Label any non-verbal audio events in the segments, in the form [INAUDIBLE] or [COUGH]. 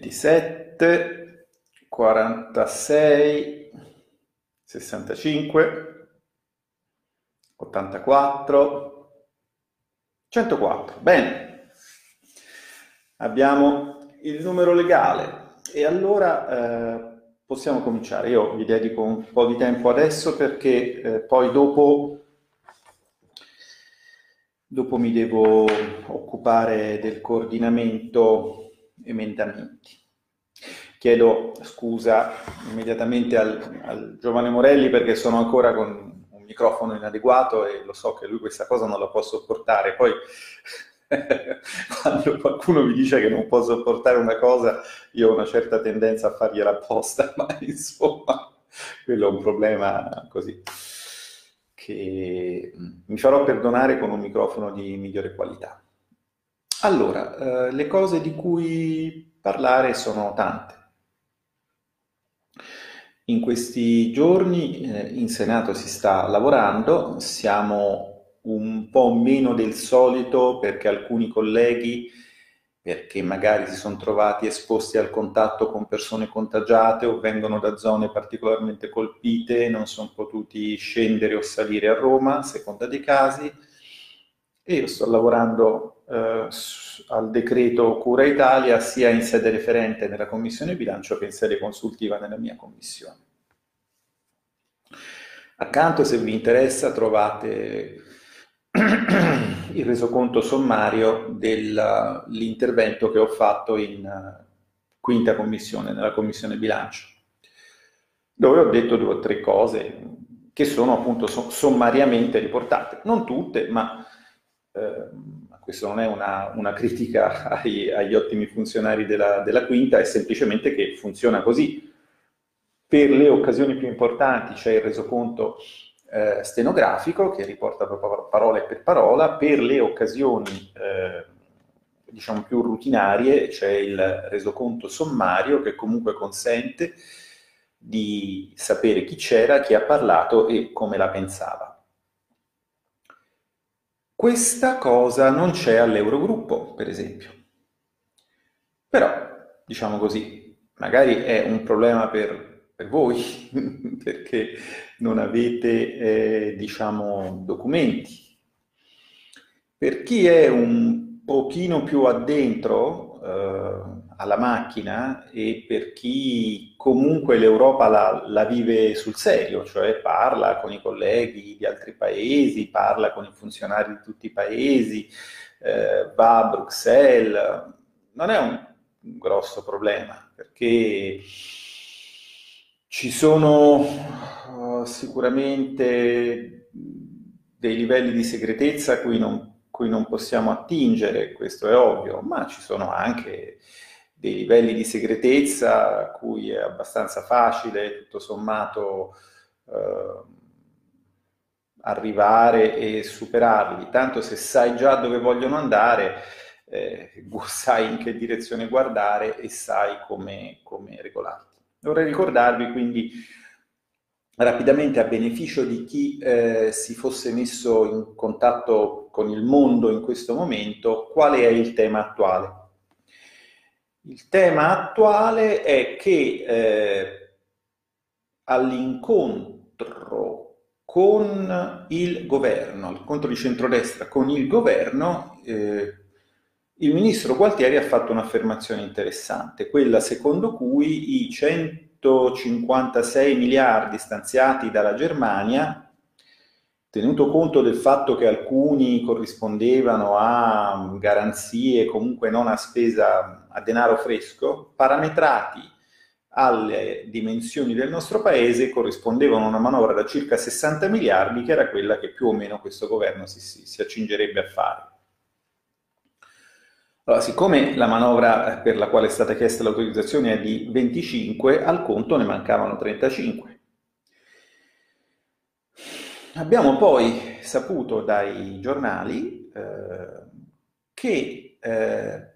27, 46, 65, 84, 104. Bene, abbiamo il numero legale e allora eh, possiamo cominciare. Io vi dedico un po' di tempo adesso perché eh, poi dopo Dopo mi devo occupare del coordinamento emendamenti. Chiedo scusa immediatamente al, al, giovane Morelli perché sono ancora con un microfono inadeguato e lo so che lui questa cosa non la può sopportare. Poi [LAUGHS] quando qualcuno mi dice che non può sopportare una cosa, io ho una certa tendenza a fargliela apposta, [LAUGHS] ma insomma, quello è un problema così che mm, mi farò perdonare con un microfono di migliore qualità. Allora, eh, le cose di cui parlare sono tante. In questi giorni eh, in Senato si sta lavorando, siamo un po' meno del solito perché alcuni colleghi perché magari si sono trovati esposti al contatto con persone contagiate o vengono da zone particolarmente colpite, non sono potuti scendere o salire a Roma, a seconda dei casi. E io sto lavorando eh, al decreto Cura Italia sia in sede referente nella Commissione Bilancio che in sede consultiva nella mia Commissione. Accanto, se vi interessa, trovate [CLEARS THROAT] il resoconto sommario dell'intervento che ho fatto in uh, quinta commissione, nella commissione bilancio, dove ho detto due o tre cose che sono appunto sommariamente riportate, non tutte, ma eh, questa non è una, una critica [LAUGHS] ai, agli ottimi funzionari della, della quinta, è semplicemente che funziona così. Per le occasioni più importanti c'è il resoconto eh, stenografico che riporta parola per parola, per le occasioni eh, diciamo più rutinarie c'è il resoconto sommario che comunque consente di sapere chi c'era, chi ha parlato e come la pensava. Questa cosa non c'è all'Eurogruppo, per esempio. Però, diciamo così, magari è un problema per per voi, [LAUGHS] perché non avete, eh, diciamo, documenti. Per chi è un pochino più addentro eh, alla macchina e per chi comunque l'Europa la, la, vive sul serio, cioè parla con i colleghi di altri paesi, parla con i funzionari di tutti i paesi, eh, va a Bruxelles, non è un, grosso problema perché ci sono uh, sicuramente dei livelli di segretezza a cui non, cui non possiamo attingere, questo è ovvio, ma ci sono anche dei livelli di segretezza a cui è abbastanza facile, tutto sommato, eh, arrivare e superarli. Tanto se sai già dove vogliono andare, eh, [LAUGHS] sai in che direzione guardare e sai come, come regolarti. Vorrei ricordarvi quindi rapidamente a beneficio di chi eh, si fosse messo in contatto con il mondo in questo momento qual è il tema attuale. Il tema attuale è che eh, all'incontro con il governo, l'incontro di centrodestra con il governo, eh, il ministro Gualtieri ha fatto un'affermazione interessante, quella secondo cui i 156 miliardi stanziati dalla Germania, tenuto conto del fatto che alcuni corrispondevano a garanzie comunque non a spesa a denaro fresco, parametrati alle dimensioni del nostro paese corrispondevano a una manovra da circa 60 miliardi che era quella che più o meno questo governo si, si, si accingerebbe a fare. Allora, siccome la manovra per la quale è stata chiesta l'autorizzazione è di 25, al conto ne mancavano 35. Abbiamo poi saputo dai giornali eh, che eh,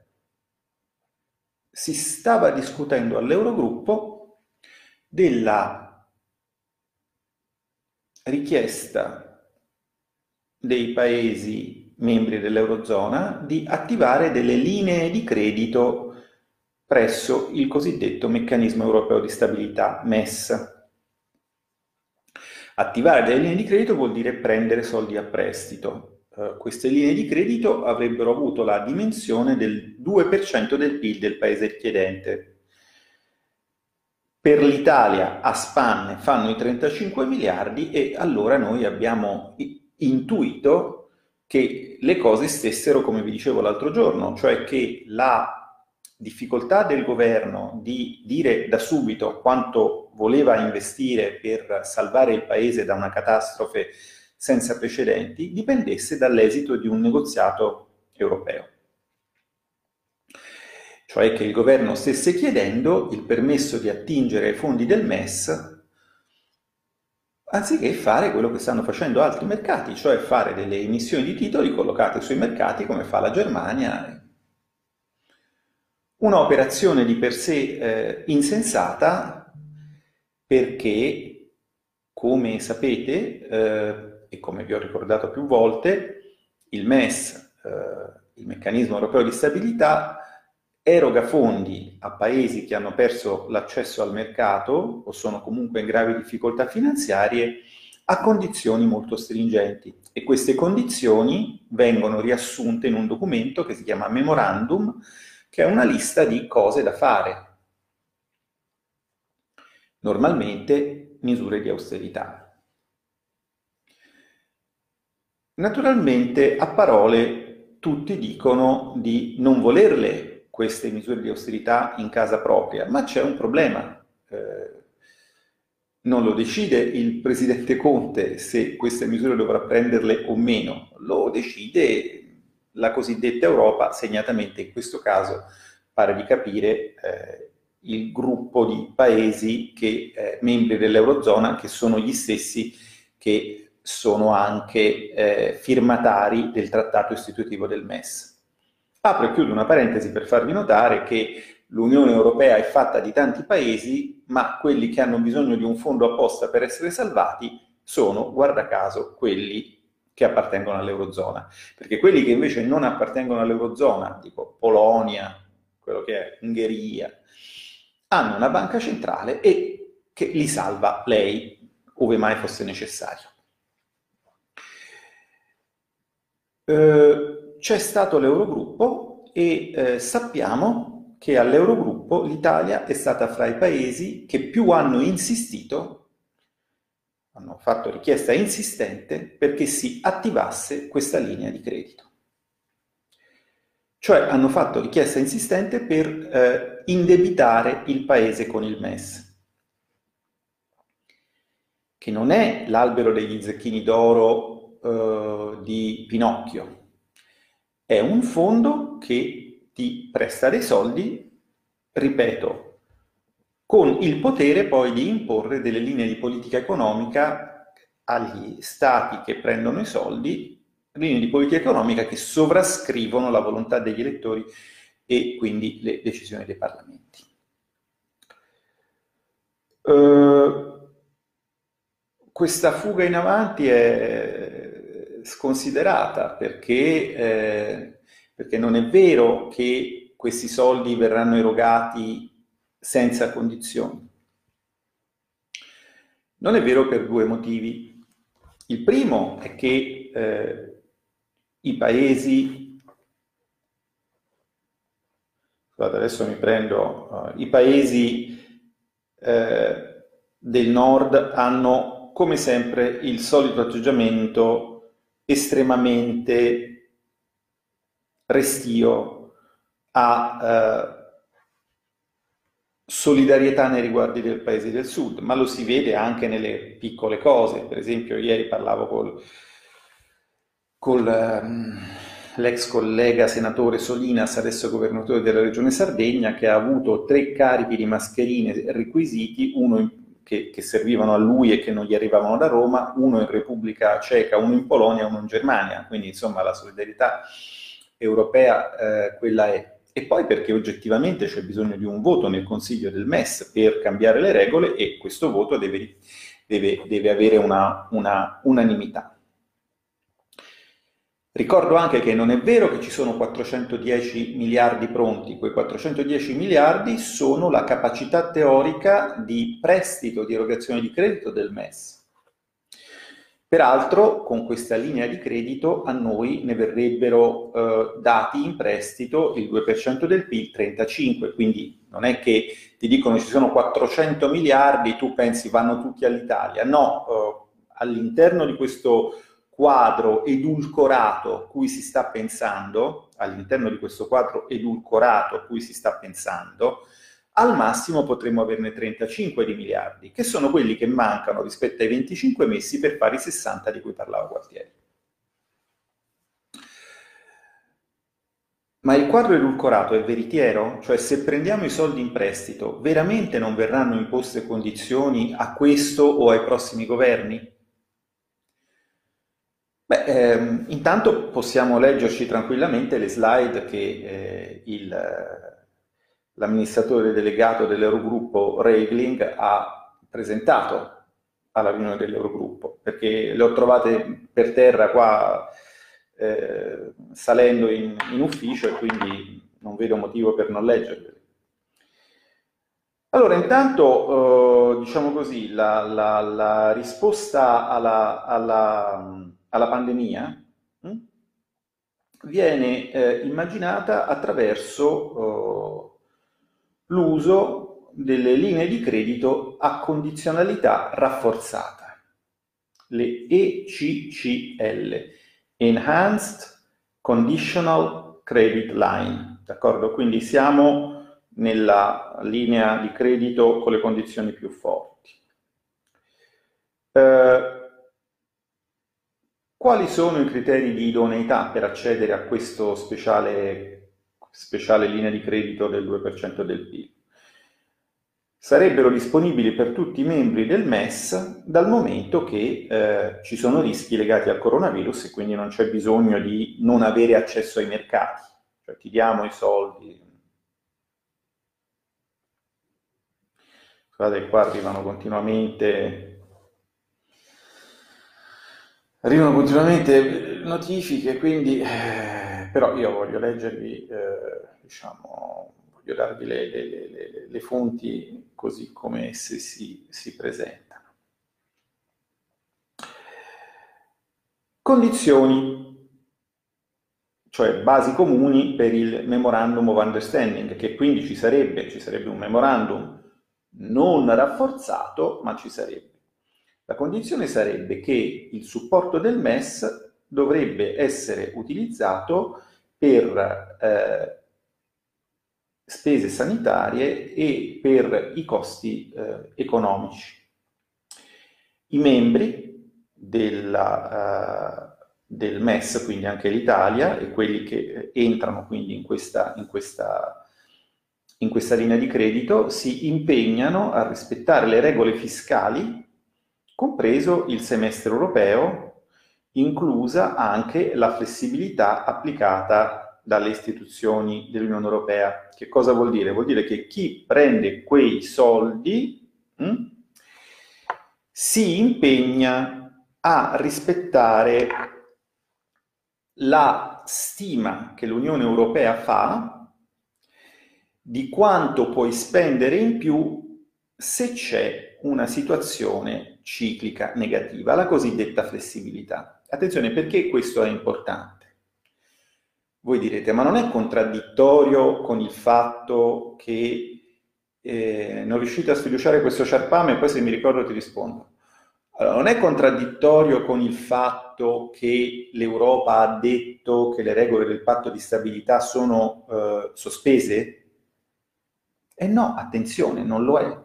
si stava discutendo all'Eurogruppo della richiesta dei paesi membri dell'Eurozona di attivare delle linee di credito presso il cosiddetto meccanismo europeo di stabilità, MES. Attivare delle linee di credito vuol dire prendere soldi a prestito. Uh, queste linee di credito avrebbero avuto la dimensione del 2% del PIL del paese chiedente. Per l'Italia a spanne fanno i 35 miliardi e allora noi abbiamo intuito che le cose stessero come vi dicevo l'altro giorno, cioè che la difficoltà del governo di dire da subito quanto voleva investire per salvare il paese da una catastrofe senza precedenti dipendesse dall'esito di un negoziato europeo. Cioè che il governo stesse chiedendo il permesso di attingere ai fondi del MES anziché fare quello che stanno facendo altri mercati, cioè fare delle emissioni di titoli collocate sui mercati come fa la Germania. Un'operazione di per sé eh, insensata perché, come sapete, eh, e come vi ho ricordato più volte, il MES, eh, il meccanismo europeo di stabilità, eroga fondi a paesi che hanno perso l'accesso al mercato o sono comunque in gravi difficoltà finanziarie a condizioni molto stringenti e queste condizioni vengono riassunte in un documento che si chiama Memorandum, che è una lista di cose da fare. Normalmente misure di austerità. Naturalmente a parole tutti dicono di non volerle queste misure di austerità in casa propria, ma c'è un problema. Eh, non lo decide il presidente Conte se queste misure dovrà prenderle o meno, lo decide la cosiddetta Europa, segnatamente in questo caso pare di capire eh, il gruppo di paesi che, eh, membri dell'Eurozona che sono gli stessi che sono anche eh, firmatari del trattato istitutivo del MES. Apro e chiudo una parentesi per farvi notare che l'Unione Europea è fatta di tanti paesi, ma quelli che hanno bisogno di un fondo apposta per essere salvati sono, guarda caso, quelli che appartengono all'Eurozona. Perché quelli che invece non appartengono all'Eurozona, tipo Polonia, quello che è Ungheria, hanno una banca centrale e che li salva lei, ove mai fosse necessario. Eh, c'è stato l'Eurogruppo e eh, sappiamo che all'Eurogruppo l'Italia è stata fra i paesi che più hanno insistito, hanno fatto richiesta insistente perché si attivasse questa linea di credito. Cioè hanno fatto richiesta insistente per eh, indebitare il paese con il MES, che non è l'albero degli zecchini d'oro eh, di Pinocchio, è un fondo che ti presta dei soldi, ripeto, con il potere poi di imporre delle linee di politica economica agli stati che prendono i soldi, linee di politica economica che sovrascrivono la volontà degli elettori e quindi le decisioni dei parlamenti. Uh, questa fuga in avanti è sconsiderata perché, eh, perché non è vero che questi soldi verranno erogati senza condizioni. Non è vero per due motivi. Il primo è che eh, i paesi, scusate adesso mi prendo, uh, i paesi eh, del nord hanno come sempre il solito atteggiamento estremamente restio a eh, solidarietà nei riguardi del paese del sud, ma lo si vede anche nelle piccole cose. Per esempio, ieri parlavo col, con um, l'ex collega senatore Solinas, adesso governatore della regione Sardegna, che ha avuto tre carichi di mascherine requisiti, uno in che, che, servivano a lui e che non gli arrivavano da Roma, uno in Repubblica Ceca, uno in Polonia, uno in Germania. Quindi insomma la solidarietà europea eh, quella è. E poi perché oggettivamente c'è bisogno di un voto nel Consiglio del MES per cambiare le regole e questo voto deve, deve, deve avere una, una unanimità. Ricordo anche che non è vero che ci sono 410 miliardi pronti, quei 410 miliardi sono la capacità teorica di prestito, di erogazione di credito del MES. Peraltro con questa linea di credito a noi ne verrebbero eh, dati in prestito il 2% del PIL, 35, quindi non è che ti dicono ci sono 400 miliardi, tu pensi vanno tutti all'Italia, no, eh, all'interno di questo quadro edulcorato cui si sta pensando, all'interno di questo quadro edulcorato a cui si sta pensando, al massimo potremmo averne 35 di miliardi, che sono quelli che mancano rispetto ai 25 messi per fare i 60 di cui parlava Gualtieri. Ma il quadro edulcorato è veritiero? Cioè se prendiamo i soldi in prestito, veramente non verranno imposte condizioni a questo o ai prossimi governi? Beh, ehm, intanto possiamo leggerci tranquillamente le slide che eh, il, l'amministratore delegato dell'Eurogruppo Regling ha presentato alla riunione dell'Eurogruppo, perché le ho trovate per terra qua eh, salendo in, in ufficio e quindi non vedo motivo per non leggerle. Allora, intanto, eh, diciamo così, la, la, la risposta alla, alla alla pandemia mh, hm, viene eh, immaginata attraverso eh, l'uso delle linee di credito a condizionalità rafforzata, le ECCL, Enhanced Conditional Credit Line, d'accordo? Quindi siamo nella linea di credito con le condizioni più forti. Eh, quali sono i criteri di idoneità per accedere a questa speciale, speciale linea di credito del 2% del PIL? Sarebbero disponibili per tutti i membri del MES dal momento che eh, ci sono rischi legati al coronavirus e quindi non c'è bisogno di non avere accesso ai mercati, cioè ti diamo i soldi. Guardate, qua arrivano continuamente arrivano continuamente notifiche, quindi eh, però io voglio leggervi, eh, diciamo, voglio darvi le, le, le, le, fonti così come esse si, si presentano. Condizioni, cioè basi comuni per il Memorandum of Understanding, che quindi ci sarebbe, ci sarebbe un memorandum non rafforzato, ma ci sarebbe. La condizione sarebbe che il supporto del MES dovrebbe essere utilizzato per eh, spese sanitarie e per i costi eh, economici. I membri della, uh, del MES, quindi anche l'Italia, e quelli che entrano quindi in questa, in questa, in questa linea di credito, si impegnano a rispettare le regole fiscali compreso il semestre europeo, inclusa anche la flessibilità applicata dalle istituzioni dell'Unione Europea. Che cosa vuol dire? Vuol dire che chi prende quei soldi mh, hm, si impegna a rispettare la stima che l'Unione Europea fa di quanto puoi spendere in più se c'è una situazione ciclica negativa, la cosiddetta flessibilità. Attenzione, perché questo è importante? Voi direte, ma non è contraddittorio con il fatto che eh, non riuscite a sfiduciare questo sciarpame e poi se mi ricordo ti rispondo. Allora, non è contraddittorio con il fatto che l'Europa ha detto che le regole del patto di stabilità sono eh, sospese? E no, attenzione, non lo è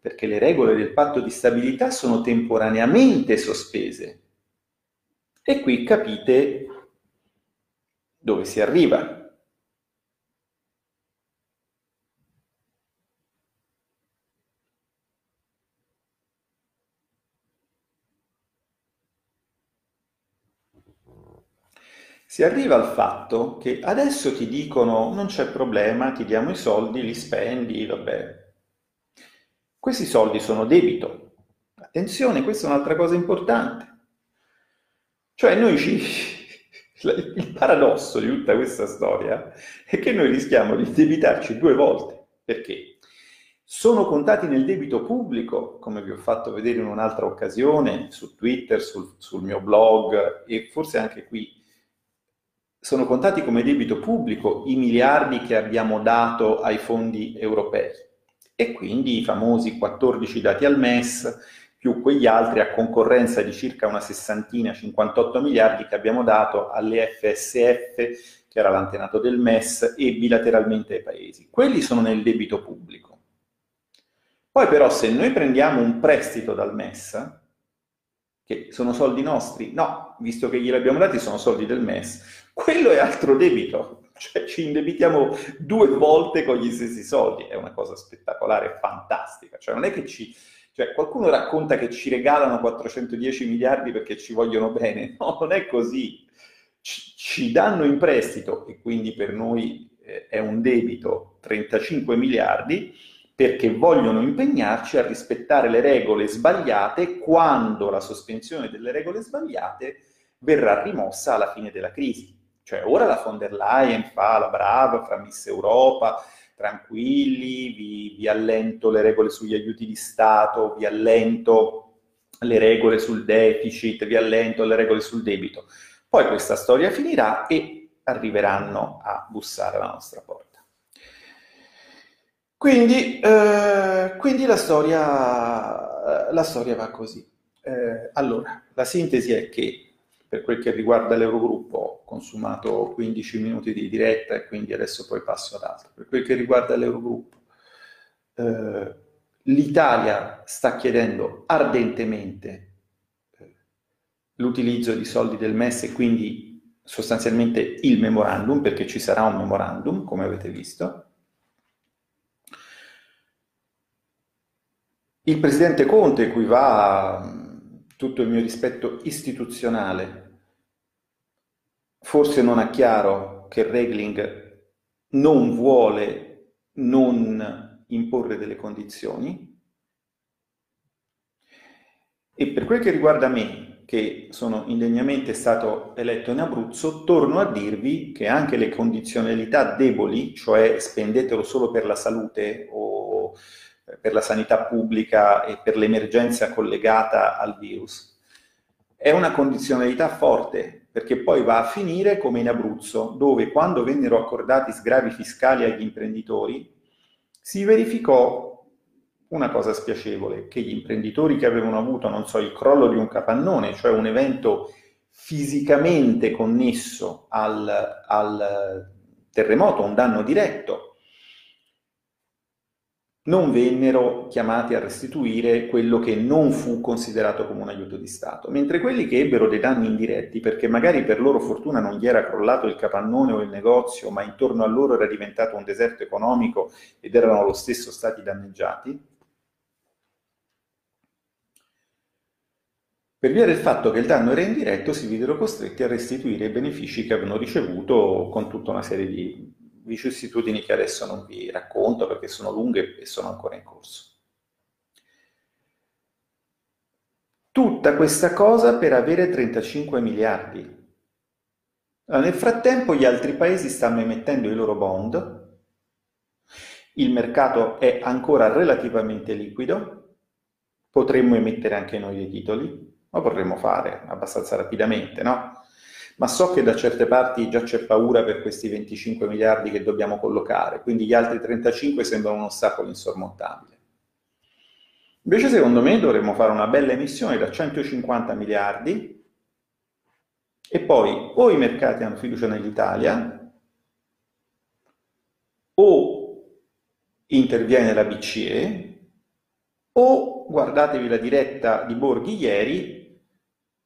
perché le regole del patto di stabilità sono temporaneamente sospese. E qui capite dove si arriva. Si arriva al fatto che adesso ti dicono non c'è problema, ti diamo i soldi, li spendi, vabbè, questi soldi sono debito. Attenzione, questa è un'altra cosa importante. Cioè noi ci, [LAUGHS] Il paradosso di tutta questa storia è che noi rischiamo di debitarci due volte. Perché? Sono contati nel debito pubblico, come vi ho fatto vedere in un'altra occasione, su Twitter, sul, sul mio blog e forse anche qui sono contati come debito pubblico i miliardi che abbiamo dato ai fondi europei e quindi i famosi 14 dati al MES più quegli altri a concorrenza di circa una sessantina, 58 miliardi che abbiamo dato alle FSF, che era l'antenato del MES, e bilateralmente ai paesi. Quelli sono nel debito pubblico. Poi però se noi prendiamo un prestito dal MES, che sono soldi nostri, no, visto che glieli abbiamo dati sono soldi del MES, quello è altro debito, cioè ci indebitiamo due volte con gli stessi soldi, è una cosa spettacolare, fantastica, cioè non è che ci... Cioè, qualcuno racconta che ci regalano 410 miliardi perché ci vogliono bene, [LAUGHS] no, non è così. Ci, ci danno in prestito, e quindi per noi eh, è un debito, 35 miliardi, perché vogliono impegnarci a rispettare le regole sbagliate quando la sospensione delle regole sbagliate verrà rimossa alla fine della crisi. Cioè ora la von der Leyen fa la brava, fra Miss Europa, tranquilli, vi, vi allento le regole sugli aiuti di Stato, vi allento le regole sul deficit, vi allento le regole sul debito. Poi questa storia finirà e arriveranno a bussare alla nostra porta. Quindi, eh, quindi la, storia, la, storia, va così. Eh, allora, la sintesi è che per quel che riguarda l'Eurogruppo ho consumato 15 minuti di diretta e quindi adesso poi passo ad altro. Per quel che riguarda l'Eurogruppo, eh, l'Italia sta chiedendo ardentemente eh, l'utilizzo di soldi del MES e quindi sostanzialmente il memorandum, perché ci sarà un memorandum, come avete visto. Il presidente Conte, cui va tutto il mio rispetto istituzionale, forse non ha chiaro che Regling non vuole non imporre delle condizioni. E per quel che riguarda me, che sono indegnamente stato eletto in Abruzzo, torno a dirvi che anche le condizionalità deboli, cioè spendetelo solo per la salute o per la sanità pubblica e per l'emergenza collegata al virus. È una condizionalità forte perché poi va a finire come in Abruzzo, dove quando vennero accordati sgravi fiscali agli imprenditori si verificò una cosa spiacevole, che gli imprenditori che avevano avuto, non so, il crollo di un capannone, cioè un evento fisicamente connesso al, al terremoto, un danno diretto, non vennero chiamati a restituire quello che non fu considerato come un aiuto di Stato, mentre quelli che ebbero dei danni indiretti, perché magari per loro fortuna non gli era crollato il capannone o il negozio, ma intorno a loro era diventato un deserto economico ed erano lo stesso stati danneggiati, Per via del fatto che il danno era indiretto, si videro costretti a restituire i benefici che avevano ricevuto con tutta una serie di vicissitudini che adesso non vi racconto perché sono lunghe e sono ancora in corso. Tutta questa cosa per avere 35 miliardi. Nel frattempo gli altri paesi stanno emettendo i loro bond, il mercato è ancora relativamente liquido, potremmo emettere anche noi dei titoli, ma potremmo fare abbastanza rapidamente, no? Ma so che da certe parti già c'è paura per questi 25 miliardi che dobbiamo collocare, quindi gli altri 35 sembrano un ostacolo insormontabile. Invece secondo me dovremmo fare una bella emissione da 150 miliardi e poi o i mercati hanno fiducia nell'Italia o interviene la BCE o guardatevi la diretta di Borghi ieri,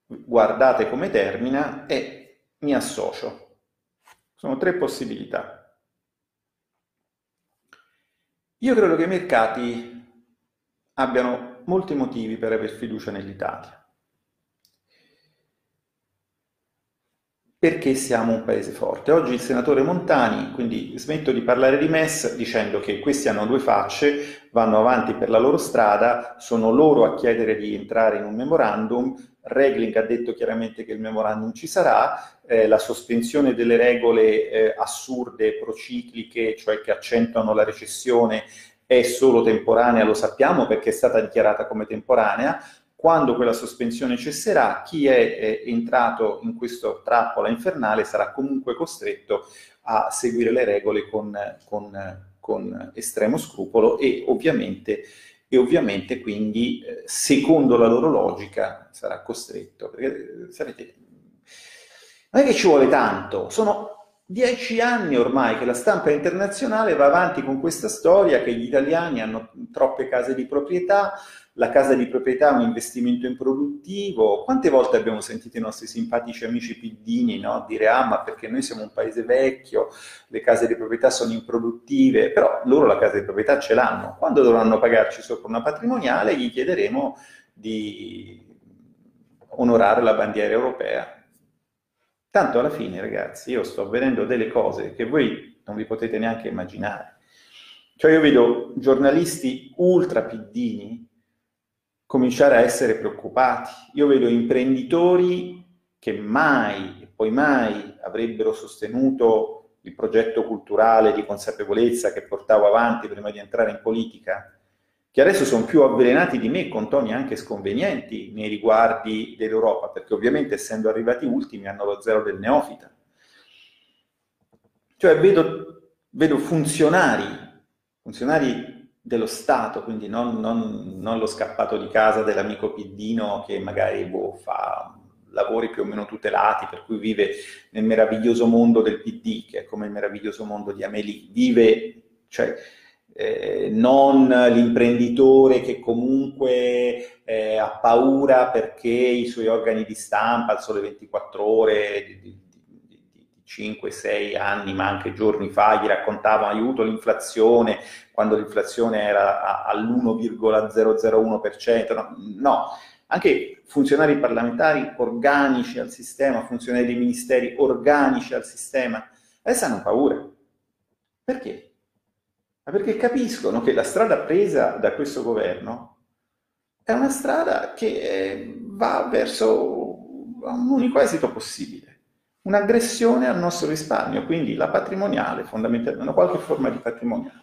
guardate come termina e mi associo. Sono tre possibilità. Io credo che i mercati abbiano molti motivi per aver fiducia nell'Italia. perché siamo un paese forte. Oggi il senatore Montani, quindi smetto di parlare di MES dicendo che questi hanno due facce, vanno avanti per la loro strada, sono loro a chiedere di entrare in un memorandum, Regling ha detto chiaramente che il memorandum ci sarà, eh, la sospensione delle regole eh, assurde, procicliche, cioè che accentuano la recessione, è solo temporanea, lo sappiamo perché è stata dichiarata come temporanea, quando quella sospensione cesserà, chi è, è entrato in questa trappola infernale sarà comunque costretto a seguire le regole con, con, con estremo scrupolo e ovviamente, e ovviamente quindi, eh, secondo la loro logica, sarà costretto. Perché sapete, non è che ci vuole tanto, sono dieci anni ormai che la stampa internazionale va avanti con questa storia che gli italiani hanno troppe case di proprietà, la casa di proprietà è un investimento improduttivo. Quante volte abbiamo sentito i nostri simpatici amici piddini no? dire ah ma perché noi siamo un paese vecchio, le case di proprietà sono improduttive, però loro la casa di proprietà ce l'hanno. Quando dovranno pagarci sopra una patrimoniale gli chiederemo di onorare la bandiera europea. Tanto alla fine ragazzi io sto vedendo delle cose che voi non vi potete neanche immaginare. Cioè io vedo giornalisti ultra piddini cominciare a essere preoccupati. Io vedo imprenditori che mai e poi mai avrebbero sostenuto il progetto culturale di consapevolezza che portavo avanti prima di entrare in politica, che adesso sono più avvelenati di me con toni anche sconvenienti nei riguardi dell'Europa, perché ovviamente essendo arrivati ultimi hanno lo zero del neofita. Cioè vedo, vedo funzionari, funzionari dello Stato, quindi non, non, non, lo scappato di casa dell'amico Piddino che magari boh, fa lavori più o meno tutelati, per cui vive nel meraviglioso mondo del PD, che è come il meraviglioso mondo di Amelie, vive, cioè, eh, non l'imprenditore che comunque eh, ha paura perché i suoi organi di stampa, al sole 24 ore, di, di, 5-6 anni, ma anche giorni fa, gli raccontavano aiuto l'inflazione, quando l'inflazione era all'1,001%. No, no, anche funzionari parlamentari organici al sistema, funzionari dei ministeri organici al sistema, adesso hanno paura. Perché? Ma perché capiscono che la strada presa da questo governo è una strada che va verso un unico esito possibile un'aggressione al nostro risparmio, quindi la patrimoniale, fondamentalmente, una qualche forma di patrimoniale.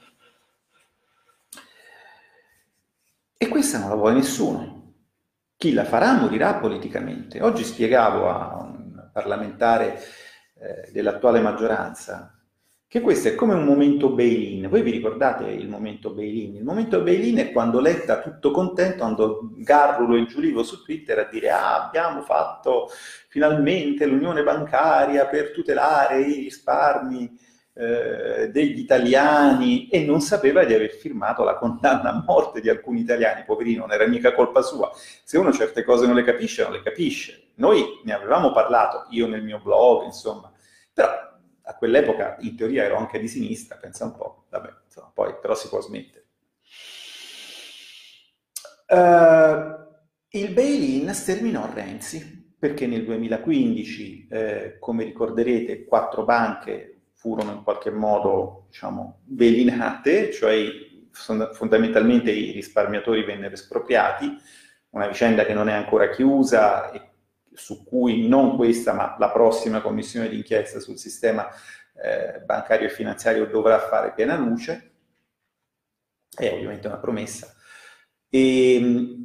E questa non la vuole nessuno. Chi la farà morirà politicamente. Oggi spiegavo a un parlamentare eh, dell'attuale maggioranza che questo è come un momento bail-in. Voi vi ricordate il momento bail-in? Il momento bail-in è quando Letta, tutto contento, andò Garrulo e Giulivo su Twitter a dire ah, abbiamo fatto finalmente l'unione bancaria per tutelare i risparmi eh, degli italiani e non sapeva di aver firmato la condanna a morte di alcuni italiani, poverino, non era mica colpa sua. Se uno certe cose non le capisce, non le capisce. Noi ne avevamo parlato, io nel mio blog, insomma, però a quell'epoca in teoria ero anche di sinistra, pensa un po', vabbè, insomma, poi però si può smettere. Uh, il bail-in sterminò Renzi, perché nel 2015, eh, come ricorderete, quattro banche furono in qualche modo, diciamo, bailinate, cioè fondamentalmente i risparmiatori vennero espropriati, una vicenda che non è ancora chiusa e su cui non questa, ma la prossima commissione d'inchiesta sul sistema eh, bancario e finanziario dovrà fare piena luce, è ovviamente una promessa. E,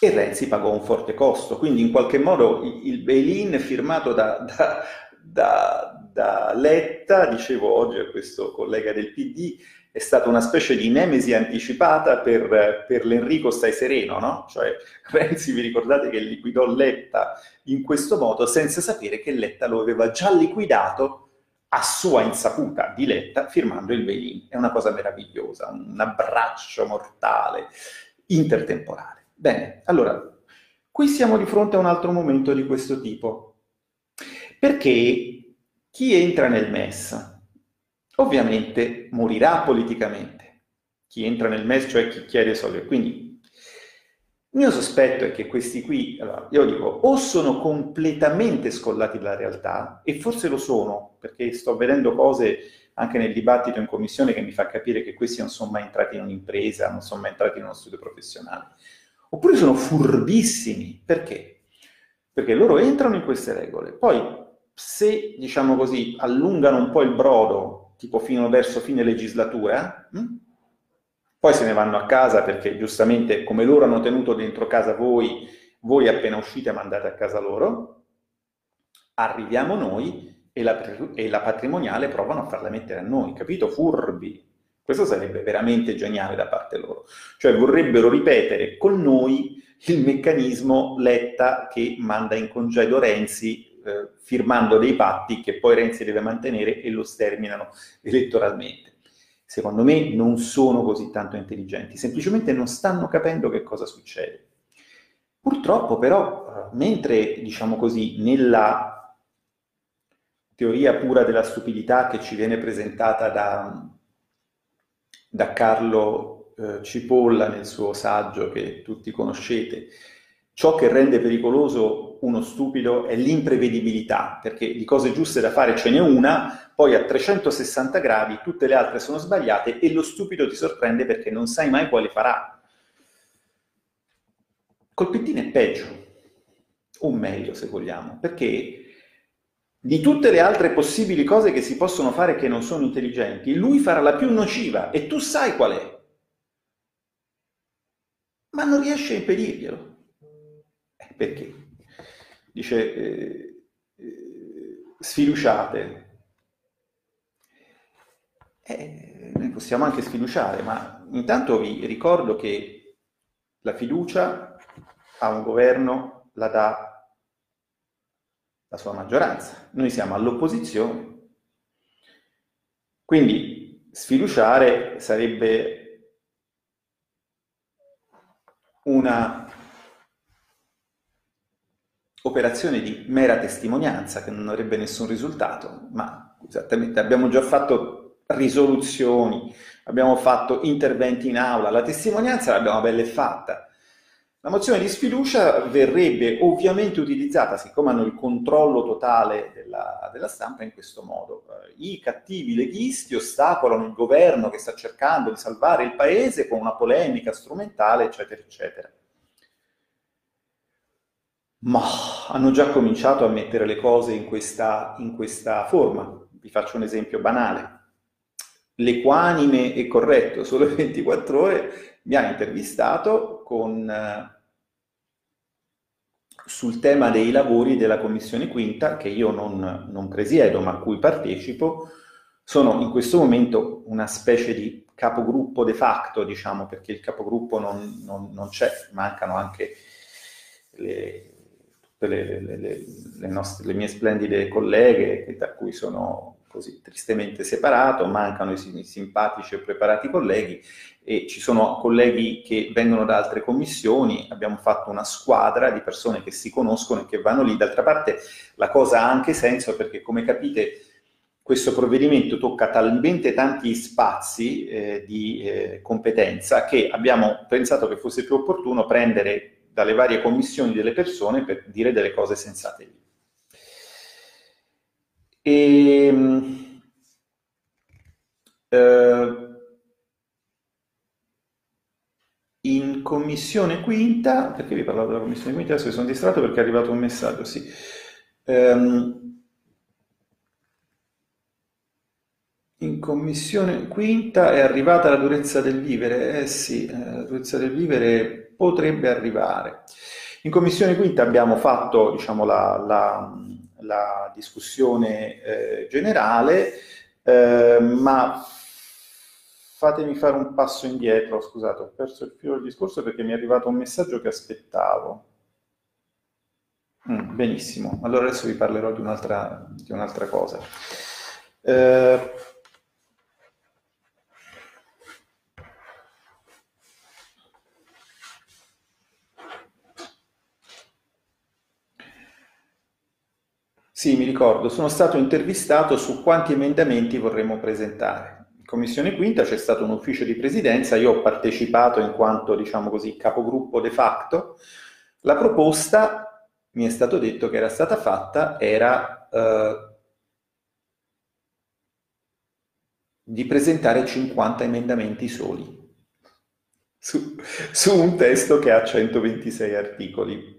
e Renzi pagò un forte costo, quindi in qualche modo il bail-in firmato da, da, da, da Letta, dicevo oggi a questo collega del PD, è stata una specie di nemesi anticipata per, per l'Enrico stai sereno, no? Cioè [LAUGHS] Renzi, vi ricordate che liquidò Letta in questo modo senza sapere che Letta lo aveva già liquidato a sua insaputa di Letta firmando il bail-in. È una cosa meravigliosa, un abbraccio mortale, intertemporale. Bene, allora, qui siamo di fronte a un altro momento di questo tipo. Perché chi entra nel MES ovviamente morirà politicamente. Chi entra nel MES, cioè chi chiede soldi. Quindi Il mio sospetto è che questi qui, allora, io dico, o sono completamente scollati dalla realtà, e forse lo sono, perché sto vedendo cose anche nel dibattito in commissione che mi fa capire che questi non sono mai entrati in un'impresa, non sono mai entrati in uno studio professionale. Oppure sono furbissimi. Perché? Perché loro entrano in queste regole. Poi, se, diciamo così, allungano un po' il brodo, tipo fino verso fine legislatura, hm? poi se ne vanno a casa perché giustamente come loro hanno tenuto dentro casa voi, voi appena uscite mandate a casa loro, arriviamo noi e la, e la patrimoniale provano a farla mettere a noi, capito? Furbi. Questo sarebbe veramente geniale da parte loro. Cioè vorrebbero ripetere con noi il meccanismo Letta che manda in congedo Renzi eh, firmando dei patti che poi Renzi deve mantenere e lo sterminano elettoralmente. Secondo me non sono così tanto intelligenti, semplicemente non stanno capendo che cosa succede. Purtroppo però, mentre diciamo così, nella teoria pura della stupidità che ci viene presentata da, da Carlo eh, Cipolla nel suo saggio che tutti conoscete. Ciò che rende pericoloso uno stupido è l'imprevedibilità, perché di cose giuste da fare ce n'è una, poi a 360 gradi tutte le altre sono sbagliate e lo stupido ti sorprende perché non sai mai quale farà. Col pettino è peggio, o meglio se vogliamo, perché di tutte le altre possibili cose che si possono fare che non sono intelligenti, lui farà la più nociva e tu sai qual è. Ma non riesce a impedirglielo. Eh, perché? Dice, eh, eh, sfiduciate. Eh, noi possiamo anche sfiduciare, ma intanto vi ricordo che la fiducia a un governo la dà la sua maggioranza. Noi siamo all'opposizione. Quindi sfiduciare sarebbe una operazione di mera testimonianza che non avrebbe nessun risultato, ma esattamente abbiamo già fatto risoluzioni, abbiamo fatto interventi in aula, la testimonianza l'abbiamo bella e fatta. La mozione di sfiducia verrebbe ovviamente utilizzata, siccome hanno il controllo totale della, della, stampa, in questo modo. I cattivi leghisti ostacolano il governo che sta cercando di salvare il paese con una polemica strumentale, eccetera, eccetera. Ma hanno già cominciato a mettere le cose in questa, in questa forma. Vi faccio un esempio banale. L'equanime e corretto, solo 24 ore, mi ha intervistato con, eh, sul tema dei lavori della Commissione Quinta, che io non, non presiedo ma a cui partecipo, sono in questo momento una specie di capogruppo de facto, diciamo, perché il capogruppo non, non, non c'è, mancano anche le, tutte le, le, le, nostre, le mie splendide colleghe, da cui sono così tristemente separato, mancano i simpatici e preparati colleghi e ci sono colleghi che vengono da altre commissioni, abbiamo fatto una squadra di persone che si conoscono e che vanno lì. D'altra parte la cosa ha anche senso perché come capite questo provvedimento tocca talmente tanti spazi eh, di eh, competenza che abbiamo pensato che fosse più opportuno prendere dalle varie commissioni delle persone per dire delle cose sensate lì. E, ehm, eh, in commissione quinta, perché vi parlavo della commissione quinta? Adesso mi sono distratto perché è arrivato un messaggio, sì. Um, in commissione quinta è arrivata la durezza del vivere, eh sì, eh, la durezza del vivere potrebbe arrivare. In commissione quinta abbiamo fatto, diciamo, la, la la discussione eh, generale, eh, ma fatemi fare un passo indietro, scusate, ho perso il filo del discorso perché mi è arrivato un messaggio che aspettavo. Mm, benissimo, allora adesso vi parlerò di un'altra, di un'altra cosa. Eh, Sì, mi ricordo, sono stato intervistato su quanti emendamenti vorremmo presentare. commissione quinta c'è stato un ufficio di presidenza, io ho partecipato in quanto, diciamo così, capogruppo de facto. La proposta, mi è stato detto che era stata fatta, era eh, di presentare 50 emendamenti soli su, su un testo che ha 126 articoli.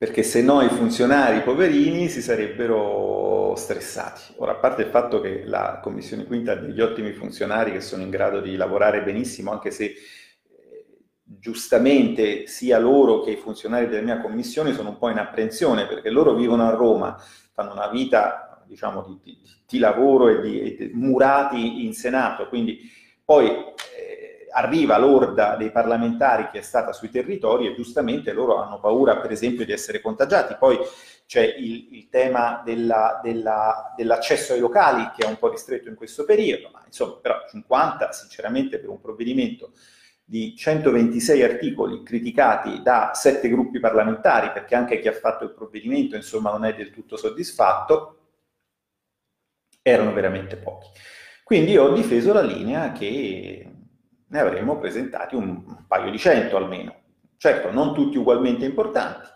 Perché se no i funzionari poverini si sarebbero stressati. Ora, a parte il fatto che la Commissione Quinta ha degli ottimi funzionari che sono in grado di lavorare benissimo, anche se eh, giustamente sia loro che i funzionari della mia commissione sono un po' in apprensione, perché loro vivono a Roma, fanno una vita, diciamo, di, di, di lavoro e di, di, murati in Senato, quindi poi arriva l'orda dei parlamentari che è stata sui territori e giustamente loro hanno paura, per esempio, di essere contagiati. Poi c'è il, il tema della, della, dell'accesso ai locali che è un po' ristretto in questo periodo, ma insomma, però 50 sinceramente per un provvedimento di 126 articoli criticati da sette gruppi parlamentari, perché anche chi ha fatto il provvedimento insomma non è del tutto soddisfatto, erano veramente pochi. Quindi ho difeso la linea che ne avremmo presentati un, paio di cento almeno. Certo, non tutti ugualmente importanti,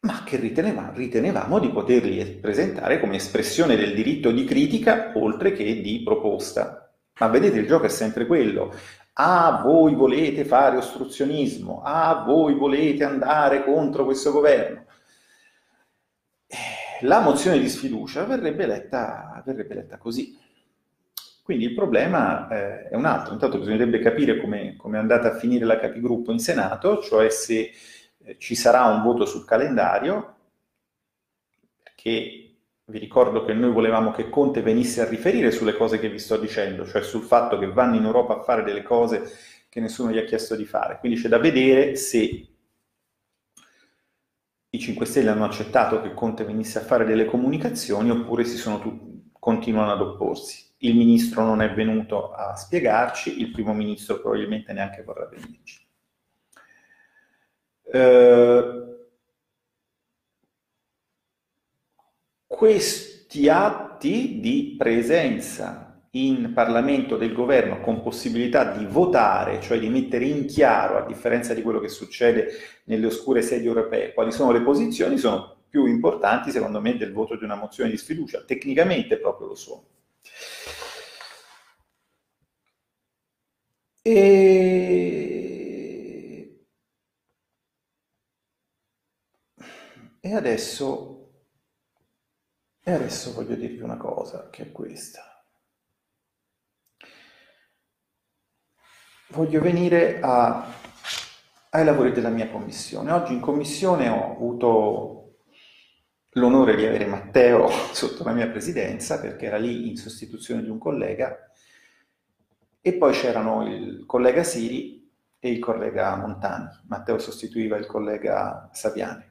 ma che ritenevamo, ritenevamo di poterli presentare come espressione del diritto di critica oltre che di proposta. Ma vedete, il gioco è sempre quello. Ah, voi volete fare ostruzionismo, ah, voi volete andare contro questo governo. Eh, la mozione di sfiducia verrebbe letta, verrebbe letta così. Quindi il problema eh, è un altro. Intanto bisognerebbe capire come, è andata a finire la capigruppo in Senato, cioè se eh, ci sarà un voto sul calendario, perché vi ricordo che noi volevamo che Conte venisse a riferire sulle cose che vi sto dicendo, cioè sul fatto che vanno in Europa a fare delle cose che nessuno gli ha chiesto di fare. Quindi c'è da vedere se i 5 Stelle hanno accettato che Conte venisse a fare delle comunicazioni oppure tu- continuano ad opporsi il ministro non è venuto a spiegarci, il primo ministro probabilmente neanche vorrà venirci. Eh, questi atti di presenza in Parlamento del governo con possibilità di votare, cioè di mettere in chiaro, a differenza di quello che succede nelle oscure sedi europee, quali sono le posizioni, sono più importanti secondo me del voto di una mozione di sfiducia. Tecnicamente proprio lo sono. E, e adesso, e adesso voglio dirvi una cosa, che è questa. Voglio venire a, ai lavori della mia commissione. Oggi in commissione ho avuto l'onore di avere Matteo [LAUGHS] sotto la mia presidenza perché era lì in sostituzione di un collega e poi c'erano il collega Siri e il collega Montani. Matteo sostituiva il collega Saviani.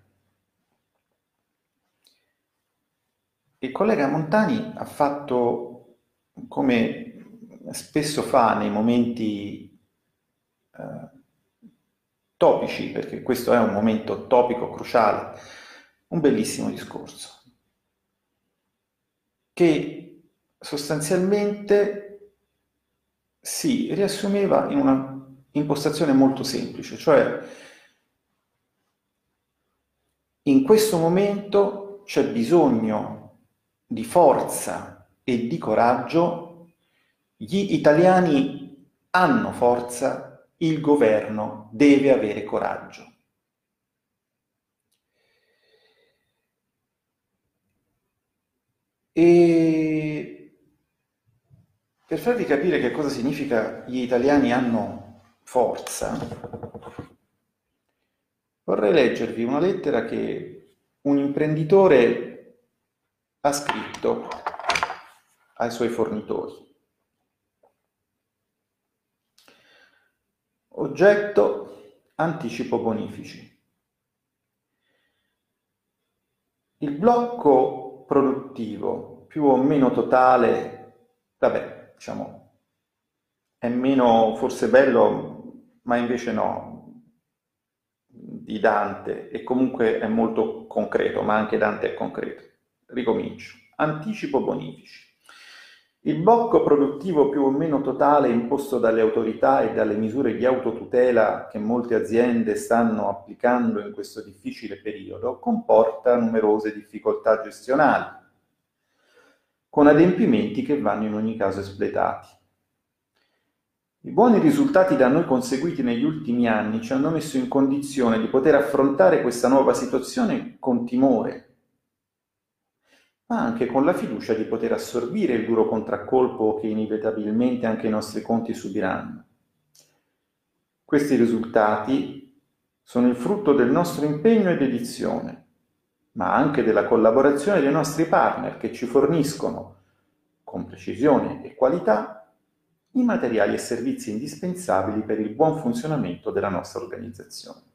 Il collega Montani ha fatto, come spesso fa nei momenti eh, topici, perché questo è un momento topico, cruciale, un bellissimo discorso, che sostanzialmente si riassumeva in una impostazione molto semplice, cioè in questo momento c'è bisogno di forza e di coraggio, gli italiani hanno forza, il governo deve avere coraggio. E per farvi capire che cosa significa gli italiani hanno forza, vorrei leggervi una lettera che un imprenditore ha scritto ai suoi fornitori. Oggetto anticipo bonifici. Il blocco produttivo più o meno totale, vabbè, diciamo, è meno forse bello, ma invece no, di Dante, e comunque è molto concreto, ma anche Dante è concreto. ricomincio. Anticipo bonifici. Il blocco produttivo più o meno totale imposto dalle autorità e dalle misure di autotutela che molte aziende stanno applicando in questo difficile periodo comporta numerose difficoltà gestionali, con adempimenti che vanno in ogni caso espletati. I buoni risultati da noi conseguiti negli ultimi anni ci hanno messo in condizione di poter affrontare questa nuova situazione con timore, ma anche con la fiducia di poter assorbire il duro contraccolpo che inevitabilmente anche i nostri conti subiranno. Questi risultati sono il frutto del nostro impegno e dedizione, ma anche della collaborazione dei nostri partner che ci forniscono, con precisione e qualità, i materiali e servizi indispensabili per il buon funzionamento della nostra organizzazione.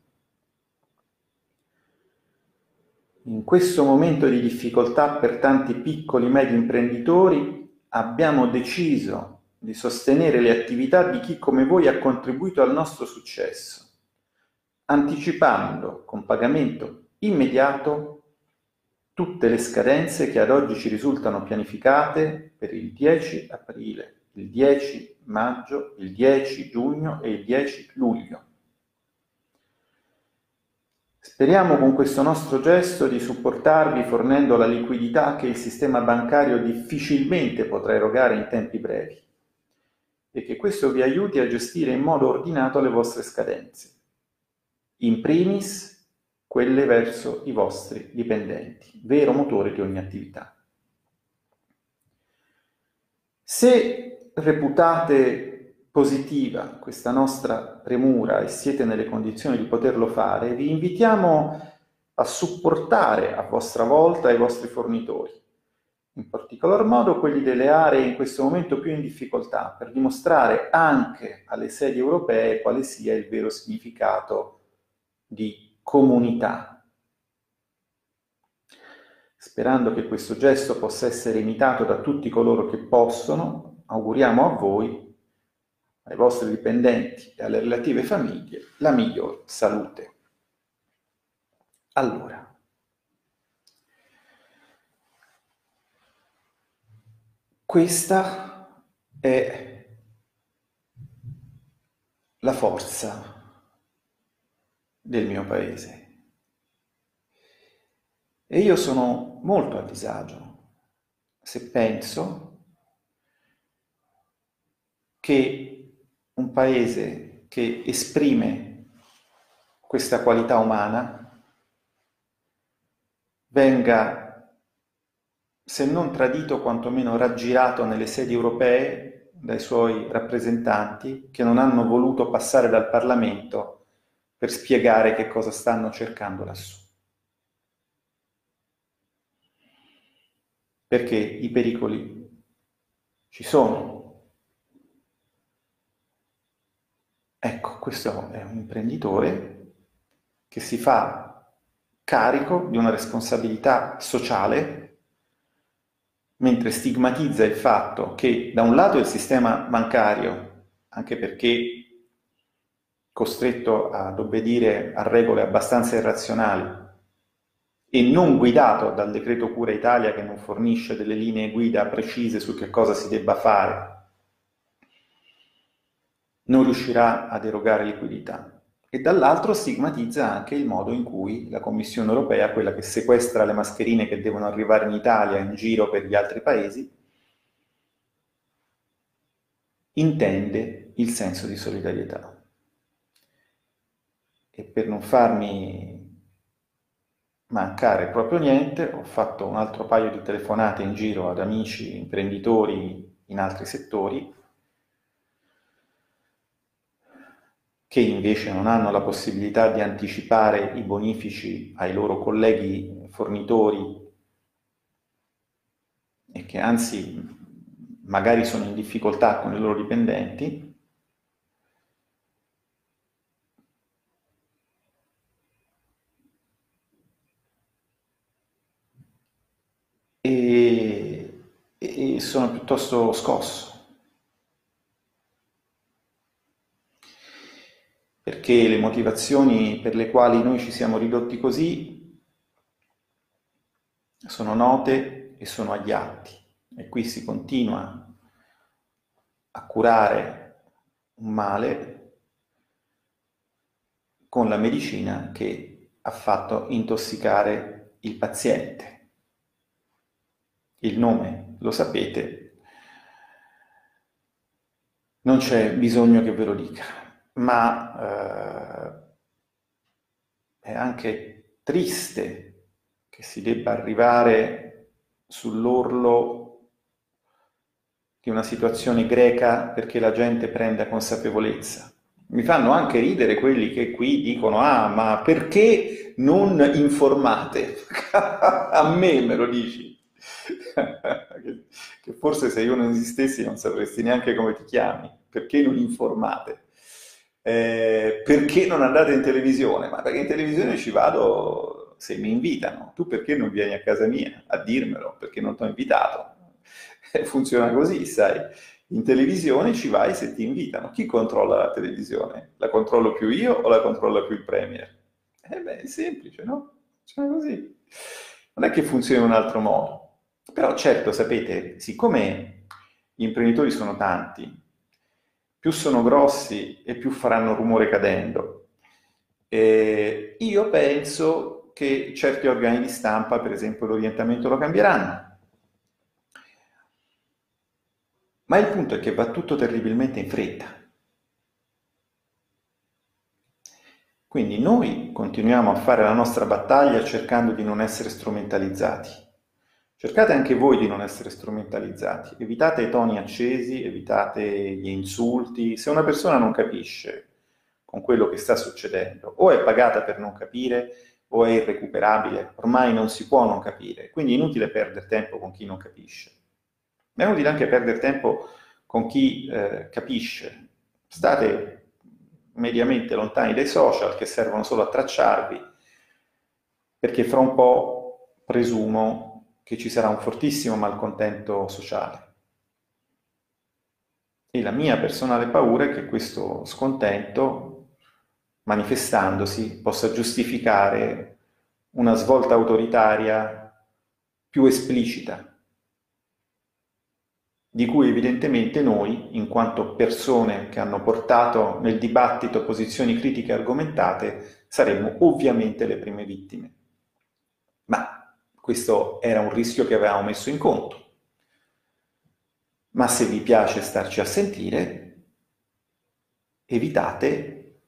In questo momento di difficoltà per tanti piccoli e medi imprenditori abbiamo deciso di sostenere le attività di chi come voi ha contribuito al nostro successo, anticipando con pagamento immediato tutte le scadenze che ad oggi ci risultano pianificate per il 10 aprile, il 10 maggio, il 10 giugno e il 10 luglio. Speriamo con questo nostro gesto di supportarvi fornendo la liquidità che il sistema bancario difficilmente potrà erogare in tempi brevi e che questo vi aiuti a gestire in modo ordinato le vostre scadenze. In primis quelle verso i vostri dipendenti, vero motore di ogni attività. Se reputate positiva questa nostra premura e siete nelle condizioni di poterlo fare, vi invitiamo a supportare a vostra volta i vostri fornitori, in particolar modo quelli delle aree in questo momento più in difficoltà, per dimostrare anche alle sedi europee quale sia il vero significato di comunità. Sperando che questo gesto possa essere imitato da tutti coloro che possono, auguriamo a voi ai vostri dipendenti e alle relative famiglie la miglior salute. Allora, questa è la forza del mio paese. E io sono molto a disagio se penso che un paese che esprime questa qualità umana venga, se non tradito, quantomeno raggirato nelle sedi europee dai suoi rappresentanti che non hanno voluto passare dal Parlamento per spiegare che cosa stanno cercando lassù. Perché i pericoli ci sono, Ecco, questo è un imprenditore che si fa carico di una responsabilità sociale mentre stigmatizza il fatto che da un lato il sistema bancario, anche perché costretto ad obbedire a regole abbastanza irrazionali e non guidato dal decreto Cura Italia che non fornisce delle linee guida precise su che cosa si debba fare non riuscirà ad erogare liquidità e dall'altro stigmatizza anche il modo in cui la Commissione europea, quella che sequestra le mascherine che devono arrivare in Italia in giro per gli altri paesi, intende il senso di solidarietà. E per non farmi mancare proprio niente, ho fatto un altro paio di telefonate in giro ad amici imprenditori in altri settori che invece non hanno la possibilità di anticipare i bonifici ai loro colleghi fornitori e che anzi magari sono in difficoltà con i loro dipendenti, e, e sono piuttosto scosso. Perché le motivazioni per le quali noi ci siamo ridotti così sono note e sono agli atti e qui si continua a curare un male con la medicina che ha fatto intossicare il paziente. Il nome lo sapete, non c'è bisogno che ve lo dica, ma eh, è anche triste che si debba arrivare sull'orlo di una situazione greca perché la gente prenda consapevolezza. Mi fanno anche ridere quelli che qui dicono, ah, ma perché non informate? [LAUGHS] A me me lo dici. [LAUGHS] che forse se io non esistessi non sapresti neanche come ti chiami. Perché non informate? Eh, perché non andate in televisione? Ma perché in televisione ci vado se mi invitano. Tu perché non vieni a casa mia a dirmelo? Perché non ti ho invitato? funziona così, sai. In televisione ci vai se ti invitano. Chi controlla la televisione? La controllo più io o la controlla più il Premier? Eh beh, è semplice, no? Funziona così. Non è che funzioni in un altro modo. Però certo, sapete, siccome gli imprenditori sono tanti, più sono grossi e più faranno rumore cadendo, eh, io penso che certi organi di stampa, per esempio l'orientamento, lo cambieranno Ma il punto è che va tutto terribilmente in fretta. Quindi noi continuiamo a fare la nostra battaglia cercando di non essere strumentalizzati. Cercate anche voi di non essere strumentalizzati, evitate i toni accesi, evitate gli insulti. Se una persona non capisce con quello che sta succedendo, o è pagata per non capire, o è irrecuperabile, ormai non si può non capire, quindi è inutile perdere tempo con chi non capisce. Ma è utile anche perdere tempo con chi eh, capisce. State mediamente lontani dai social che servono solo a tracciarvi, perché fra un po' presumo che ci sarà un fortissimo malcontento sociale. E la mia personale paura è che questo scontento, manifestandosi, possa giustificare una svolta autoritaria più esplicita di cui evidentemente noi, in quanto persone che hanno portato nel dibattito posizioni critiche argomentate, saremmo ovviamente le prime vittime. Ma questo era un rischio che avevamo messo in conto. Ma se vi piace starci a sentire, evitate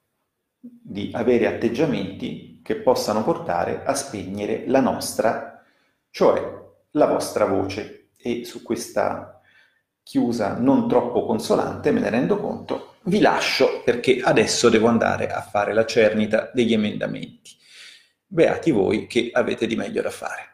di avere atteggiamenti che possano portare a spegnere la nostra, cioè la vostra voce. E su questa chiusa non troppo consolante, me ne rendo conto, vi lascio perché adesso devo andare a fare la cernita degli emendamenti. Beati voi che avete di meglio da fare.